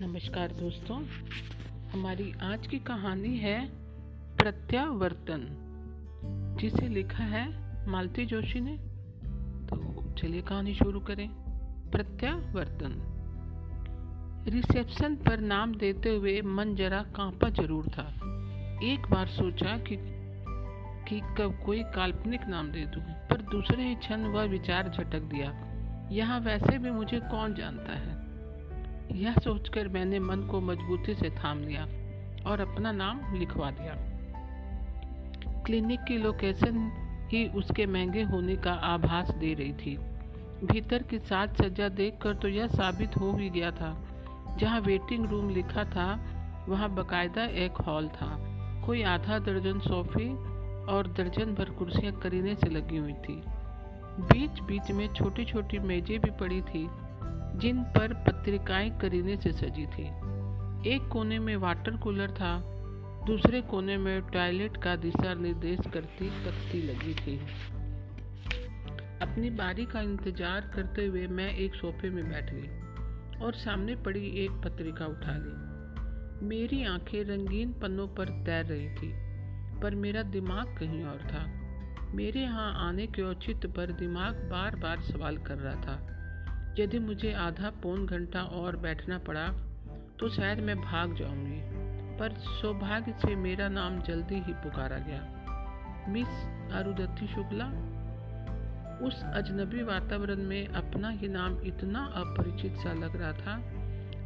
नमस्कार दोस्तों, हमारी आज की कहानी है प्रत्यावर्तन, जिसे लिखा है मालती जोशी ने। तो चलिए कहानी शुरू करें। प्रत्यावर्तन। रिसेप्शन पर नाम देते हुए मन जरा कांपा ज़रूर था। एक बार सोचा कि कि कब कोई काल्पनिक नाम दे दूँ, पर दूसरे ही क्षण वह विचार झटक दिया। यहाँ वैसे भी मुझे कौन जानता है? यह सोचकर मैंने मन को मजबूती से थाम लिया और अपना नाम लिखवा दिया। क्लिनिक की लोकेशन ही उसके महँगे होने का आभास दे रही थी। भीतर की साज सज्जा देखकर तो यह साबित हो ही गया था। जहाँ वेटिंग रूम लिखा था, वहाँ बकायदा एक हॉल था। कोई आधा दर्जन सोफे और दर्जन भर कुर्सियाँ करीने से लगी हुई थी। बीच बीच में छोटी छोटी मेजें भी पड़ी थी, जिन पर पत्रिकाएँ करीने से सजी थी। एक कोने में वाटर कूलर था, दूसरे कोने में टॉयलेट का दिशा निर्देश करती तख्ती लगी थी। अपनी बारी का इंतज़ार करते हुए मैं एक सोफे में बैठ गई और सामने पड़ी एक पत्रिका उठा ली। मेरी आँखें रंगीन पन्नों पर तैर रही थी, पर मेरा दिमाग कहीं और था। मेरे यहाँ आने के औचित्य पर दिमाग बार बार सवाल कर रहा था। यदि मुझे आधा पौन घंटा और बैठना पड़ा तो शायद मैं भाग जाऊँगी। पर सौभाग्य से मेरा नाम जल्दी ही पुकारा गया। मिस अरुदत्ती शुक्ला, उस अजनबी वातावरण में अपना ही नाम इतना अपरिचित सा लग रहा था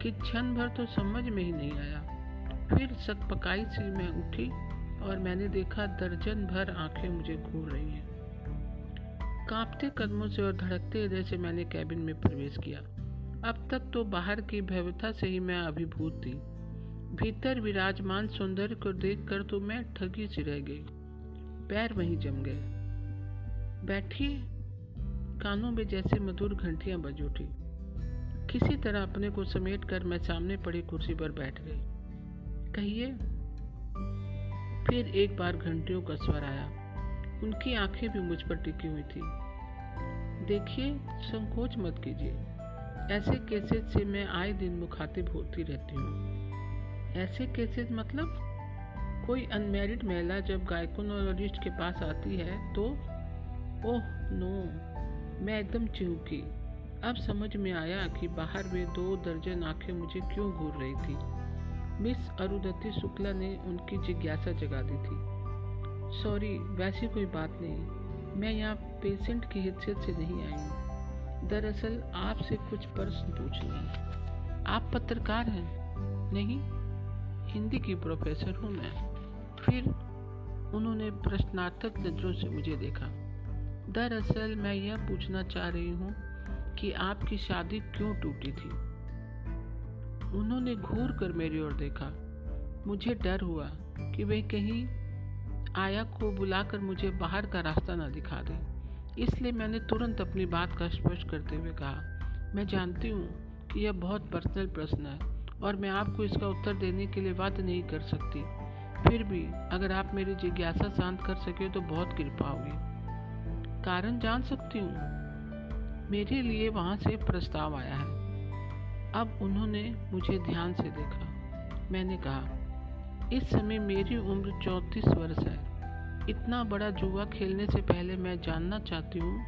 कि क्षण भर तो समझ में ही नहीं आया। फिर सतपकाई से मैं उठी और मैंने देखा दर्जन भर आँखें मुझे घूर रही हैं। कांपते कदमों से और धड़कते हृदय से मैंने कैबिन में प्रवेश किया। अब तक तो बाहर की भव्यता से ही मैं अभिभूत थी। भीतर विराजमान सौंदर्य को देखकर तो मैं ठगी सी रह गई। पैर वहीं जम गए। बैठी कानों में जैसे मधुर घंटियाँ बज उठी। किसी तरह अपने को समेट कर मैं सामने पड़ी कुर्सी पर बैठ गई। कहिए फिर एक बार घंटियों का स्वर आया। उनकी आँखें भी मुझ पर टिकी हुई थी। देखिए, संकोच मत कीजिए। ऐसे केसेस से मैं आए दिन मुखातिब होती रहती हूँ। ऐसे केसेस मतलब? कोई अनमेरिड महिला जब गायकोनोलॉजिस्ट के पास आती है तो? Oh, no. मैं एकदम चिंकी अब समझ में आया कि बाहर वे दो दर्जन आँखें मुझे क्यों घूर रही थी। मिस अरुदत्ती शुक्ला ने उनकी जिज्ञासा जगा दी थी। सॉरी, वैसी कोई बात नहीं। मैं यहाँ पेशेंट की हैसियत से नहीं आई हूँ। दरअसल आपसे कुछ प्रश्न पूछना है। आप पत्रकार हैं, नहीं? हिंदी की प्रोफेसर हूँ मैं। फिर उन्होंने प्रश्नार्थक नज़रों से मुझे देखा। दरअसल मैं यह पूछना चाह रही हूँ कि आपकी शादी क्यों टूटी थी? उन्होंने घूर कर मेरी ओर देखा। मुझे डर हुआ कि वे कहीं आया को बुलाकर मुझे बाहर का रास्ता ना दिखा दे। इसलिए मैंने तुरंत अपनी बात का स्पष्ट करते हुए कहा, मैं जानती हूँ कि यह बहुत पर्सनल प्रश्न है और मैं आपको इसका उत्तर देने के लिए बात नहीं कर सकती। फिर भी अगर आप मेरी जिज्ञासा शांत कर सके तो बहुत कृपा होगी। कारण जान सकती हूँ। मेरे लिए वहाँ से प्रस्ताव आया है। अब उन्होंने मुझे ध्यान से देखा। मैंने कहा, इस समय मेरी उम्र चौंतीस वर्ष है। इतना बड़ा जुआ खेलने से पहले मैं जानना चाहती हूँ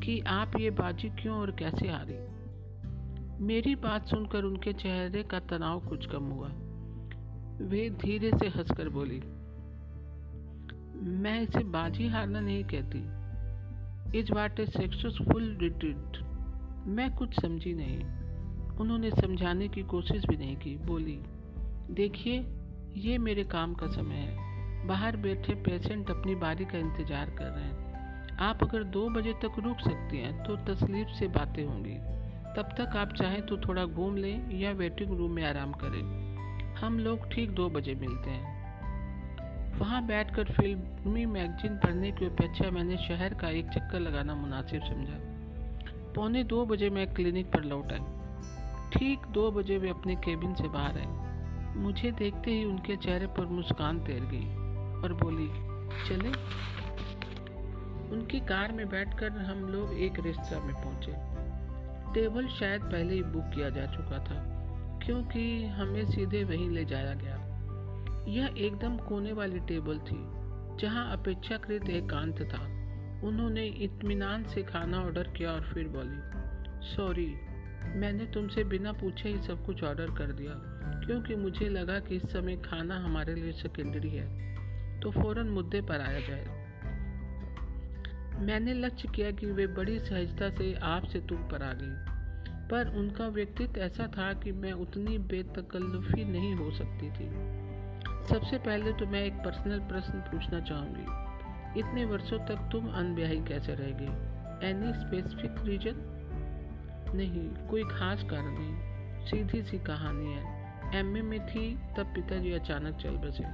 कि आप ये बाजी क्यों और कैसे हारी? मेरी बात सुनकर उनके चेहरे का तनाव कुछ कम हुआ। वे धीरे से हंसकर बोली, मैं इसे बाजी हारना नहीं कहती। Is what a successful retreat. मैं कुछ समझी नहीं। उन्होंने समझाने की कोशिश भी नहीं की। बोली, देखिए, ये मेरे काम का समय है। बाहर बैठे पेशेंट अपनी बारी का इंतज़ार कर रहे हैं। आप अगर दो बजे तक रुक सकती हैं तो तसलीफ से बातें होंगी। तब तक आप चाहें तो थोड़ा घूम लें या वेटिंग रूम में आराम करें। हम लोग ठीक दो बजे मिलते हैं। वहाँ बैठकर फिल्मी मैगजीन पढ़ने की अपेक्षा मैंने शहर का एक चक्कर लगाना मुनासिब समझा। पौने दो बजे मैं क्लिनिक पर लौट आई। ठीक दो बजे वे अपने केबिन से बाहर आए। मुझे देखते ही उनके चेहरे पर मुस्कान तैर गई और बोली, चले। उनकी कार में बैठकर हम लोग एक रेस्तरा में पहुँचे। टेबल शायद पहले ही बुक किया जा चुका था, क्योंकि हमें सीधे वहीं ले जाया गया। यह एकदम कोने वाली टेबल थी, जहाँ अपेक्षाकृत एकांत था। उन्होंने इत्मीनान से खाना ऑर्डर किया और फिर बोली, सॉरी। मैंने तुमसे बिना पूछे ही सब कुछ ऑर्डर कर दिया, क्योंकि मुझे लगा कि इस समय खाना हमारे लिए सेकेंडरी है। तो फ़ौरन मुद्दे पर आया जाए। मैंने लक्ष्य किया कि वे बड़ी सहजता से आपसे तुम पर आ गई, पर उनका व्यक्तित्व ऐसा था कि मैं उतनी बेतकल्लुफी नहीं हो सकती थी। सबसे पहले तो मैं एक पर्सनल प्रश्न पूछना चाहूँगी। इतने वर्षों तक तुम अनब्याही कैसे रह गई? एनी स्पेसिफिक रीजन नहीं, कोई खास कारण नहीं। सीधी सी कहानी है। एमए में थी, तब पिताजी अचानक चल बसे।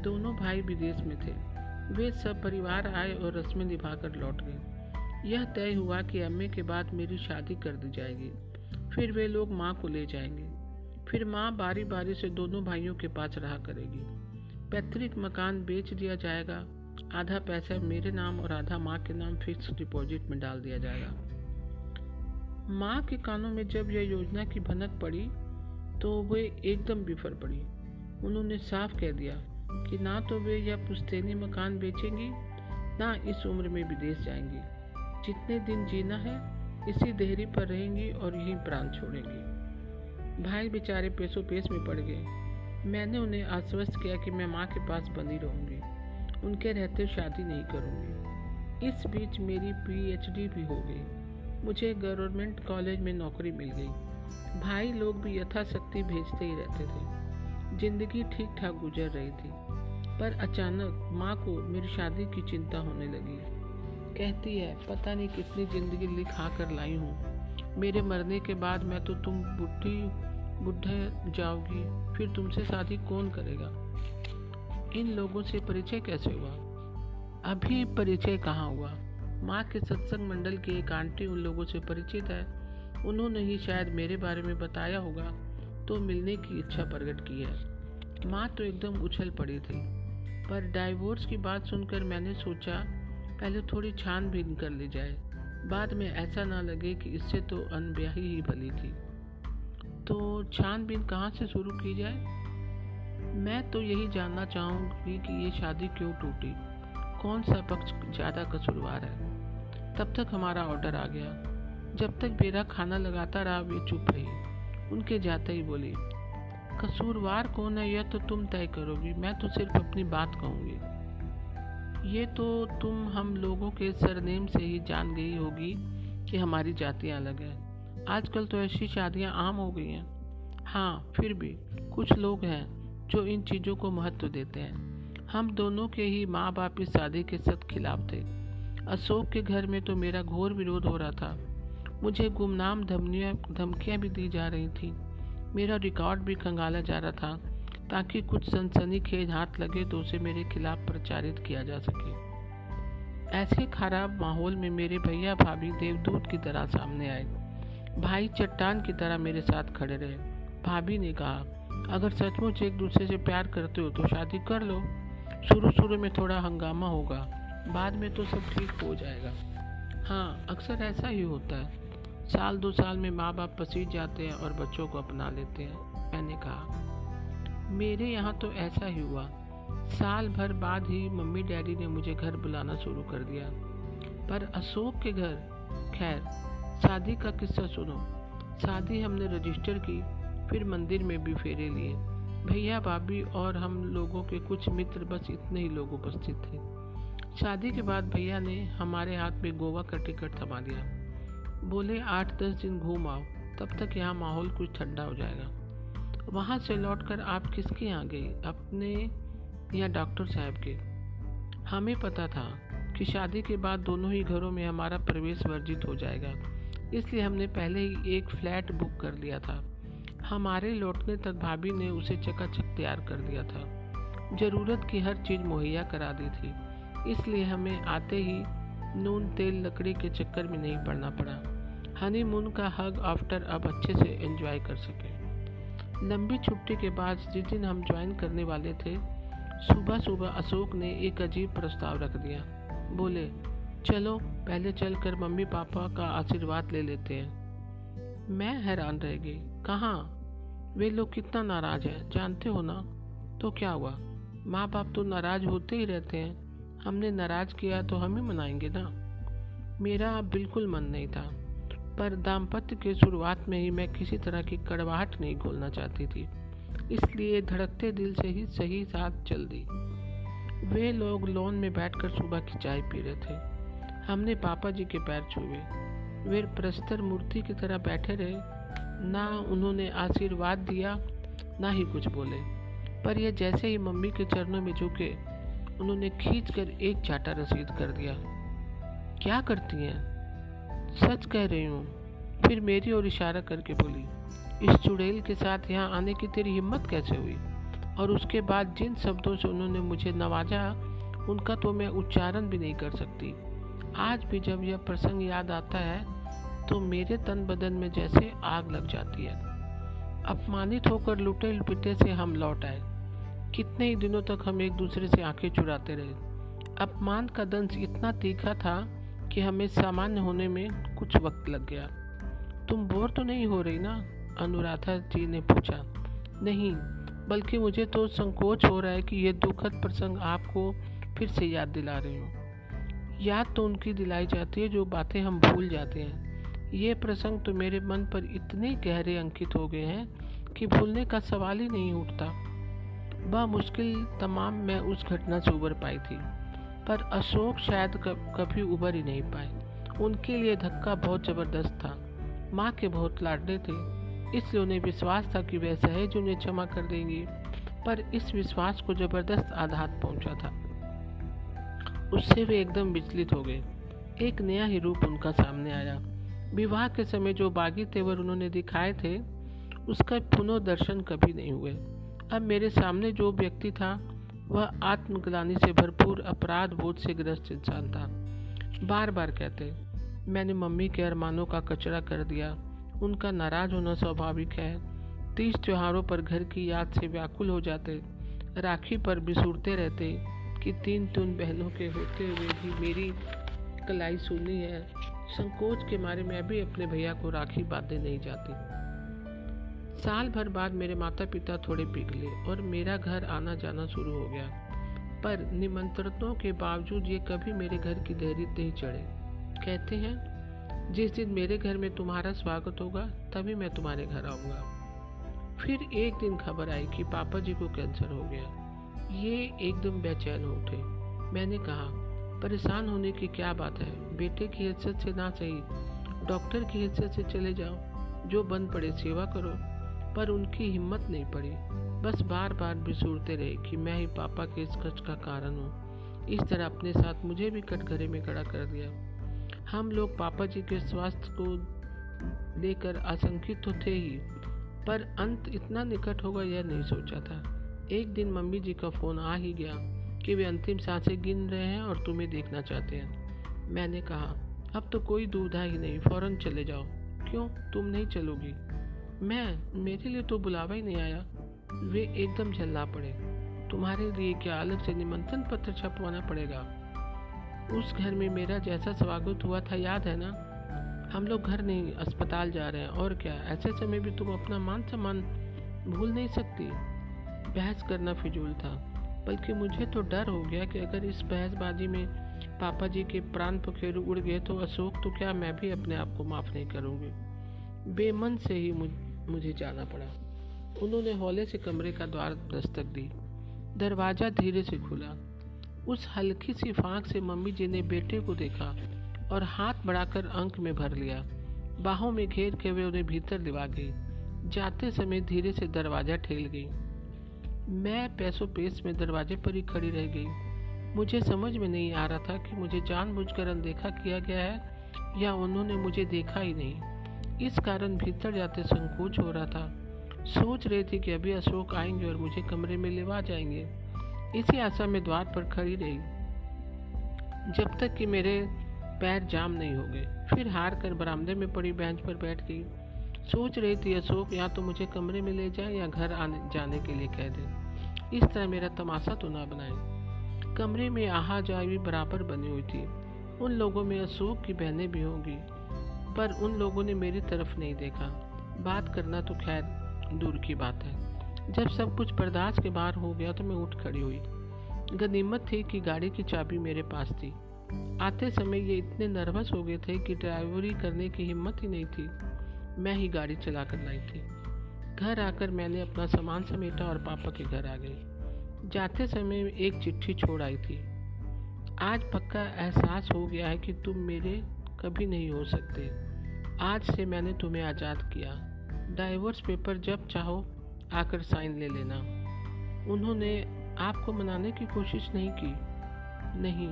दोनों भाई विदेश में थे। वे सब परिवार आए और रस्में निभाकर लौट गए। यह तय हुआ कि एमए के बाद मेरी शादी कर दी जाएगी। फिर वे लोग माँ को ले जाएँगे। फिर माँ बारी बारी से दोनों भाइयों के पास रहा करेगी। पैतृक मकान बेच दिया जाएगा। आधा पैसा मेरे नाम और आधा माँ के नाम फिक्स डिपॉजिट में डाल दिया जाएगा। माँ के कानों में जब यह योजना की भनक पड़ी तो वे एकदम बिफर पड़ी। उन्होंने साफ़ कह दिया कि ना तो वे यह पुश्तैनी मकान बेचेंगी, ना इस उम्र में विदेश जाएँगी। जितने दिन जीना है, इसी देहरी पर रहेंगी और यहीं प्राण छोड़ेंगी। भाई बेचारे पेशो पेश में पड़ गए। मैंने उन्हें आश्वस्त किया कि मैं माँ के पास बनी रहूँगी। उनके रहते शादी नहीं करूँगी। इस बीच मेरी पीएचडी भी हो गई। मुझे गवर्नमेंट कॉलेज में नौकरी मिल गई। भाई लोग भी यथाशक्ति भेजते ही रहते थे। ज़िंदगी ठीक ठाक गुजर रही थी। पर अचानक माँ को मेरी शादी की चिंता होने लगी। कहती है, पता नहीं कितनी ज़िंदगी लिखा कर लाई हूँ। मेरे मरने के बाद मैं तो तुम बुढ़ी, बुढ़े जाओगी। फिर तुमसे शादी कौन करेगा? इन लोगों से परिचय कैसे हुआ? अभी परिचय कहाँ हुआ? माँ के सत्संग मंडल की एक आंटी उन लोगों से परिचित है। उन्होंने ही शायद मेरे बारे में बताया होगा तो मिलने की इच्छा प्रकट की है। माँ तो एकदम उछल पड़ी थी, पर डाइवोर्स की बात सुनकर मैंने सोचा, पहले थोड़ी छानबीन कर ली जाए। बाद में ऐसा ना लगे कि इससे तो अनब्याही ही भली थी। तो छानबीन कहाँ से शुरू की जाए? मैं तो यही जानना चाहूँगी कि ये शादी क्यों टूटी? कौन सा पक्ष ज़्यादा कसूरवार है? तब तक हमारा ऑर्डर आ गया। जब तक बेरा खाना लगाता रहा, वे चुप रही। उनके जाते ही बोली, कसूरवार कौन है यह तो तुम तय करोगी, मैं तो सिर्फ़ अपनी बात कहूँगी। ये तो तुम हम लोगों के सरनेम से ही जान गई होगी कि हमारी जातियाँ अलग हैं। आजकल तो ऐसी शादियाँ आम हो गई हैं। हाँ फिर भी कुछ लोग हैं जो इन चीज़ों को महत्व देते हैं। हम दोनों के ही माँ बाप इस शादी के सख्त खिलाफ थे। अशोक के घर में तो मेरा घोर विरोध हो रहा था। मुझे गुमनाम धमनियाँ, धमकियाँ भी दी जा रही थी। मेरा रिकॉर्ड भी खंगाला जा रहा था, ताकि कुछ सनसनी खेज हाथ लगे तो उसे मेरे खिलाफ प्रचारित किया जा सके। ऐसे खराब माहौल में मेरे भैया भाभी देवदूत की तरह सामने आए। भाई चट्टान की तरह मेरे साथ खड़े रहे। भाभी ने कहा, अगर सचमुच एक दूसरे से प्यार करते हो तो शादी कर लो। शुरू शुरू में थोड़ा हंगामा होगा। बाद में तो सब ठीक हो जाएगा। हाँ अक्सर ऐसा ही होता है। साल दो साल में माँ बाप पसीज जाते हैं और बच्चों को अपना लेते हैं, मैंने कहा। मेरे यहाँ तो ऐसा ही हुआ। साल भर बाद ही मम्मी डैडी ने मुझे घर बुलाना शुरू कर दिया। पर अशोक के घर, खैर, शादी का किस्सा सुनो। शादी हमने रजिस्टर की, फिर मंदिर में भी फेरे लिए। भैया भाभी और हम लोगों के कुछ मित्र बस इतने ही लोग उपस्थित थे। शादी के बाद भैया ने हमारे हाथ में गोवा का टिकट थमा दिया बोले, आठ दस दिन घूम आओ, तब तक यहाँ माहौल कुछ ठंडा हो जाएगा। वहाँ से लौटकर आप किसके यहाँ गए? अपने या डॉक्टर साहब के? हमें पता था कि शादी के बाद दोनों ही घरों में हमारा प्रवेश वर्जित हो जाएगा। इसलिए हमने पहले ही एक फ्लैट बुक कर लिया था। हमारे लौटने तक भाभी ने उसे चकाचक तैयार कर दिया था। ज़रूरत की हर चीज़ मुहैया करा दी थी। इसलिए हमें आते ही नून तेल लकड़ी के चक्कर में नहीं पड़ना पड़ा। हनीमून का हग आफ्टर अब अच्छे से एंजॉय कर सके। लंबी छुट्टी के बाद जिस दिन हम ज्वाइन करने वाले थे सुबह सुबह अशोक ने एक अजीब प्रस्ताव रख दिया। बोले, चलो, पहले चलकर मम्मी पापा का आशीर्वाद ले लेते हैं। मैं हैरान रह गई। कहाँ? वे लोग कितना नाराज़ हैं, जानते हो ना? तो क्या हुआ? माँ बाप तो नाराज़ होते ही रहते हैं। हमने नाराज़ किया तो हम ही मनाएँगे ना। मेरा बिल्कुल मन नहीं था, पर दाम्पत्य के शुरुआत में ही मैं किसी तरह की कड़वाहट नहीं खोलना चाहती थी, इसलिए धड़कते दिल से ही सही साथ चल दी। वे लोग लोन में बैठकर सुबह की चाय पी रहे थे। हमने पापा जी के पैर छुए। वे प्रस्तर मूर्ति की तरह बैठे रहे। ना उन्होंने आशीर्वाद दिया, ना ही कुछ बोले। पर यह जैसे ही मम्मी के चरणों में झुके उन्होंने खींच कर एक चाटा रसीद कर दिया। क्या करती हैं? सच कह रही हूँ। फिर मेरी ओर इशारा करके बोली, इस चुड़ैल के साथ यहाँ आने की तेरी हिम्मत कैसे हुई? और उसके बाद जिन शब्दों से उन्होंने मुझे नवाजा, उनका तो मैं उच्चारण भी नहीं कर सकती। आज भी जब यह प्रसंग याद आता है तो मेरे तन बदन में जैसे आग लग जाती है। अपमानित होकर लुटे लुपिटे से हम लौट आए। कितने ही दिनों तक हम एक दूसरे से आँखें चुराते रहे। अपमान का दंश इतना तीखा था कि हमें सामान्य होने में कुछ वक्त लग गया। तुम बोर तो नहीं हो रही ना? अनुराधा जी ने पूछा। नहीं, बल्कि मुझे तो संकोच हो रहा है कि यह दुखद प्रसंग आपको फिर से याद दिला रही हूँ। याद तो उनकी दिलाई जाती है जो बातें हम भूल जाते हैं। ये प्रसंग तो मेरे मन पर इतने गहरे अंकित हो गए हैं कि भूलने का सवाल ही नहीं उठता। वह मुश्किल तमाम मैं उस घटना से उबर पाई थी, पर अशोक शायद कभी उबर ही नहीं पाए। उनके लिए धक्का बहुत ज़बरदस्त था। माँ के बहुत लाडले थे, इसलिए उन्हें विश्वास था कि वह सहज उन्हें क्षमा कर देंगी, पर इस विश्वास को ज़बरदस्त आघात पहुँचा था। उससे वे एकदम विचलित हो गए। एक नया ही रूप उनका सामने आया। विवाह के समय जो बागी तेवर उन्होंने दिखाए थे, उसका पुनर्दर्शन कभी नहीं हुए। अब मेरे सामने जो व्यक्ति था, वह आत्मग्लानी से भरपूर अपराध बोध से ग्रस्त इंसान था। बार बार कहते, मैंने मम्मी के अरमानों का कचरा कर दिया। उनका नाराज़ होना स्वाभाविक है। तीस त्योहारों पर घर की याद से व्याकुल हो जाते। राखी पर बिसुरते रहते कि तीन तुन बहनों के होते हुए भी मेरी कलाई सुनी है। संकोच के मारे मैं भी अपने भैया को राखी बांधने नहीं जाती। साल भर बाद मेरे माता पिता थोड़े पिघले और मेरा घर आना जाना शुरू हो गया। पर निमंत्रणों के बावजूद ये कभी मेरे घर की देहरी नहीं चढ़े। कहते हैं, जिस दिन मेरे घर में तुम्हारा स्वागत होगा, तभी मैं तुम्हारे घर आऊँगा। फिर एक दिन खबर आई कि पापा जी को कैंसर हो गया। ये एकदम बेचैन हो उठे। मैंने कहा, परेशान होने की क्या बात है? बेटे की हैसियत से ना सही। डॉक्टर की हैसियत से चले जाओ। जो बंद पड़े सेवा करो। पर उनकी हिम्मत नहीं पड़ी। बस बार बार बिसूरते रहे कि मैं ही पापा के इस कष्ट का कारण हूँ। इस तरह अपने साथ मुझे भी कटघरे में खड़ा कर दिया। हम लोग पापा जी के स्वास्थ्य को लेकर आशंकित तो थे ही, पर अंत इतना निकट होगा यह नहीं सोचा था। एक दिन मम्मी जी का फ़ोन आ ही गया कि वे अंतिम साँसें गिन रहे हैं और तुम्हें देखना चाहते हैं। मैंने कहा, अब तो कोई दुविधा ही नहीं, फ़ौरन चले जाओ। क्यों? तुम नहीं चलोगी। मैं मेरे लिए तो बुलावा ही नहीं आया। वे एकदम झल्ला पड़े। तुम्हारे लिए क्या अलग से निमंत्रण पत्र छपवाना पड़ेगा? उस घर में मेरा जैसा स्वागत हुआ था, याद है ना? हम लोग घर नहीं, अस्पताल जा रहे हैं, और क्या? ऐसे समय भी तुम अपना मान सम्मान भूल नहीं सकती। बहस करना फिजूल था, बल्कि मुझे तो डर हो गया कि अगर इस बहसबाजी में पापा जी के प्राण पखेरु उड़ गए तो अशोक तो क्या मैं भी अपने आप को माफ़ नहीं करूँगी? बेमन से ही मुझ मुझे जाना पड़ा। उन्होंने हौले से कमरे का द्वार दस्तक दी। दरवाज़ा धीरे से खुला। उस हल्की सी फांक से मम्मी जी ने बेटे को देखा और हाथ बढ़ाकर अंक में भर लिया। बाहों में घेर के वे उन्हें भीतर दिवा गई। जाते समय धीरे से दरवाज़ा ठेल गई। मैं पैसों पेश में दरवाजे पर ही खड़ी रह गई। मुझे समझ में नहीं आ रहा था कि मुझे जानबूझकर अनदेखा किया गया है या उन्होंने मुझे देखा ही नहीं। इस कारण भीतर जाते संकोच हो रहा था। सोच रही थी कि अभी अशोक आएँगे और मुझे कमरे में लेवा जाएँगे। इसी आशा में द्वार पर खड़ी रही। जब तक कि मेरे पैर जाम नहीं हो गए, फिर हार कर बरामदे में पड़ी बेंच पर बैठ गई। सोच रही थी, अशोक, या तो मुझे कमरे में ले जाए या घर आने, जाने के लिए कह दे। इस तरह मेरा तमाशा तो ना बनाए। कमरे में आहा जाए भी बराबर बनी हुई थी। उन लोगों में अशोक की बहनें भी होंगी। पर उन लोगों ने मेरी तरफ़ नहीं देखा। बात करना तो खैर दूर की बात है। जब सब कुछ बर्दाश्त के बाहर हो गया तो मैं उठ खड़ी हुई। गनीमत थी कि गाड़ी की चाबी मेरे पास थी। आते समय ये इतने नर्वस हो गए थे कि ड्राइवरी करने की हिम्मत ही नहीं थी। मैं ही गाड़ी चला कर लाई थी। घर आकर मैंने अपना सामान समेटा और पापा के घर आ गई। जाते समय एक चिट्ठी छोड़ आई थी। आज पक्का एहसास हो गया है कि तुम मेरे कभी नहीं हो सकते। आज से मैंने तुम्हें आज़ाद किया। डाइवर्स पेपर जब चाहो, आकर साइन ले लेना। उन्होंने आपको मनाने की कोशिश नहीं की। नहीं,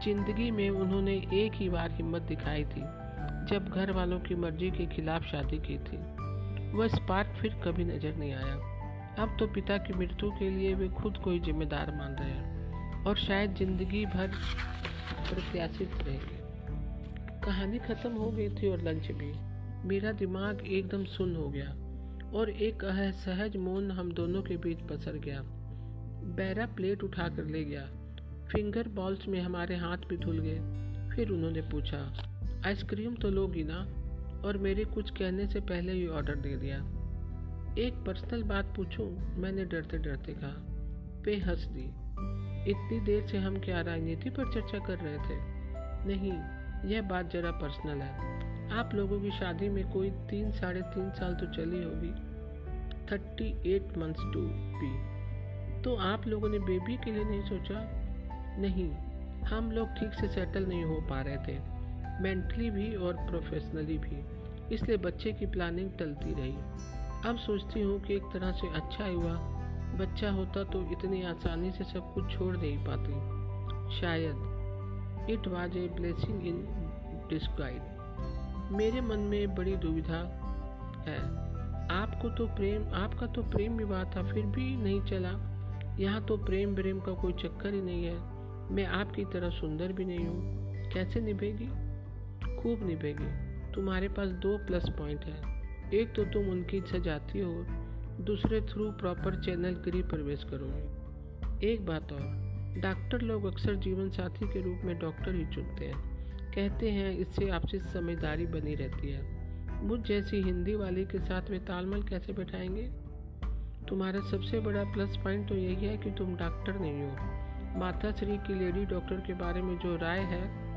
ज़िंदगी में उन्होंने एक ही बार हिम्मत दिखाई थी, जब घर वालों की मर्ज़ी के खिलाफ शादी की थी। वह स्पार्क फिर कभी नज़र नहीं आया। अब तो पिता की मृत्यु के लिए वे खुद को ही जिम्मेदार मान रहे हैं और शायद ज़िंदगी भर प्रत्याशित रहेगी। कहानी खत्म हो गई थी और लंच भी। मेरा दिमाग एकदम सुन हो गया और एक सहज मौन हम दोनों के बीच पसर गया। बैरा प्लेट उठा कर ले गया। फिंगर बॉल्स में हमारे हाथ भी धुल गए। फिर उन्होंने पूछा, आइसक्रीम तो लोगी ना? और मेरे कुछ कहने से पहले ही ऑर्डर दे दिया। एक पर्सनल बात पूछूँ, मैंने डरते डरते कहा। पे हंस दी। इतनी देर से हम क्या राजनीति पर चर्चा कर रहे थे? नहीं यह बात जरा पर्सनल है। आप लोगों की शादी में कोई तीन, साढ़े तीन साल तो चली होगी। Thirty eight months to be तो आप लोगों ने बेबी के लिए नहीं सोचा? नहीं। हम लोग ठीक से सेटल नहीं हो पा रहे थे। मेंटली भी और प्रोफेशनली भी। इसलिए बच्चे की प्लानिंग टलती रही। अब सोचती हूँ कि एक तरह से अच्छा हुआ। बच्चा होता तो इतनी आसानी से सब कुछ छोड़ नहीं पाती। शायद। It was a blessing in disguise. मेरे मन में बड़ी दुविधा है। आपको तो प्रेम, आपका तो प्रेम विवाह था, फिर भी नहीं चला। यहाँ तो प्रेम प्रेम का कोई चक्कर ही नहीं है। मैं आपकी तरह सुंदर भी नहीं हूँ। कैसे निभेगी? खूब निभेगी। तुम्हारे पास दो प्लस पॉइंट है। एक तो तुम उनकी सजाती हो, दूसरे थ्रू प्रॉपर चैनल गृह प्रवेश करोगे। एक बात और। डॉक्टर लोग अक्सर जीवन साथी के रूप में डॉक्टर ही चुनते हैं। कहते हैं, इससे आपसी समझदारी बनी रहती है। मुझ जैसी हिंदी वाली के साथ वे तालमेल कैसे बैठाएँगे? तुम्हारा सबसे बड़ा प्लस पॉइंट तो यही है कि तुम डॉक्टर नहीं हो। माता श्री की लेडी डॉक्टर के बारे में जो राय है,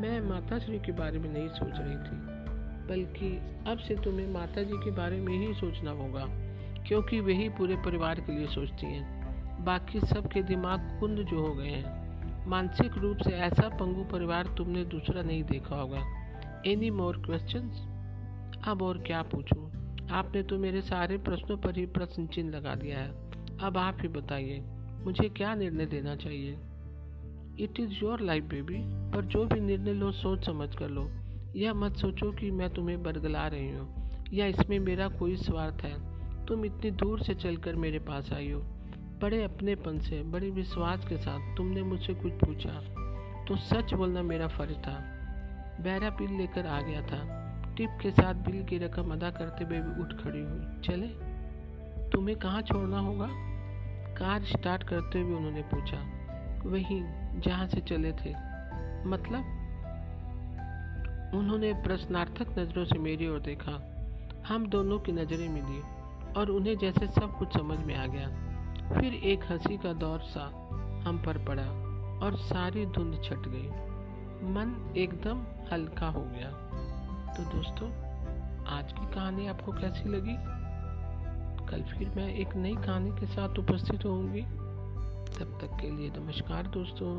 मैं माता श्री के बारे में नहीं सोच रही थी। बल्कि अब से तुम्हें माता जी के बारे में ही सोचना होगा, क्योंकि वही पूरे परिवार के लिए सोचती हैं। बाकी सब के दिमाग कुंद जो हो गए हैं। मानसिक रूप से ऐसा पंगु परिवार तुमने दूसरा नहीं देखा होगा। एनी मोर क्वेश्चन अब और क्या पूछूँ? आपने तो मेरे सारे प्रश्नों पर ही प्रश्न चिन्ह लगा दिया है। अब आप ही बताइए, मुझे क्या निर्णय लेना चाहिए? It is your life baby पर जो भी निर्णय लो, सोच समझ कर लो। यह मत सोचो कि मैं तुम्हें बरगला रही हूँ, या इसमें मेरा कोई स्वार्थ है। तुम इतनी दूर से चलकर मेरे पास आई हो। बड़े अपनेपन से, बड़े विश्वास के साथ तुमने मुझसे कुछ पूछा तो सच बोलना मेरा फ़र्ज़ था। बैरा बिल लेकर आ गया था। टिप के साथ बिल की रकम अदा करते हुए भी उठ खड़ी हुई। चले, तुम्हें कहाँ छोड़ना होगा? कार स्टार्ट करते हुए उन्होंने पूछा। वहीं, जहाँ से चले थे। मतलब? उन्होंने प्रश्नार्थक नज़रों से मेरी ओर देखा। हम दोनों की नज़रें मिली और उन्हें जैसे सब कुछ समझ में आ गया। फिर एक हँसी का दौर सा हम पर पड़ा और सारी धुंध छट गई। मन एकदम हल्का हो गया। तो दोस्तों, आज की कहानी आपको कैसी लगी? कल फिर मैं एक नई कहानी के साथ उपस्थित होंगी तब तक के लिए नमस्कार दोस्तों।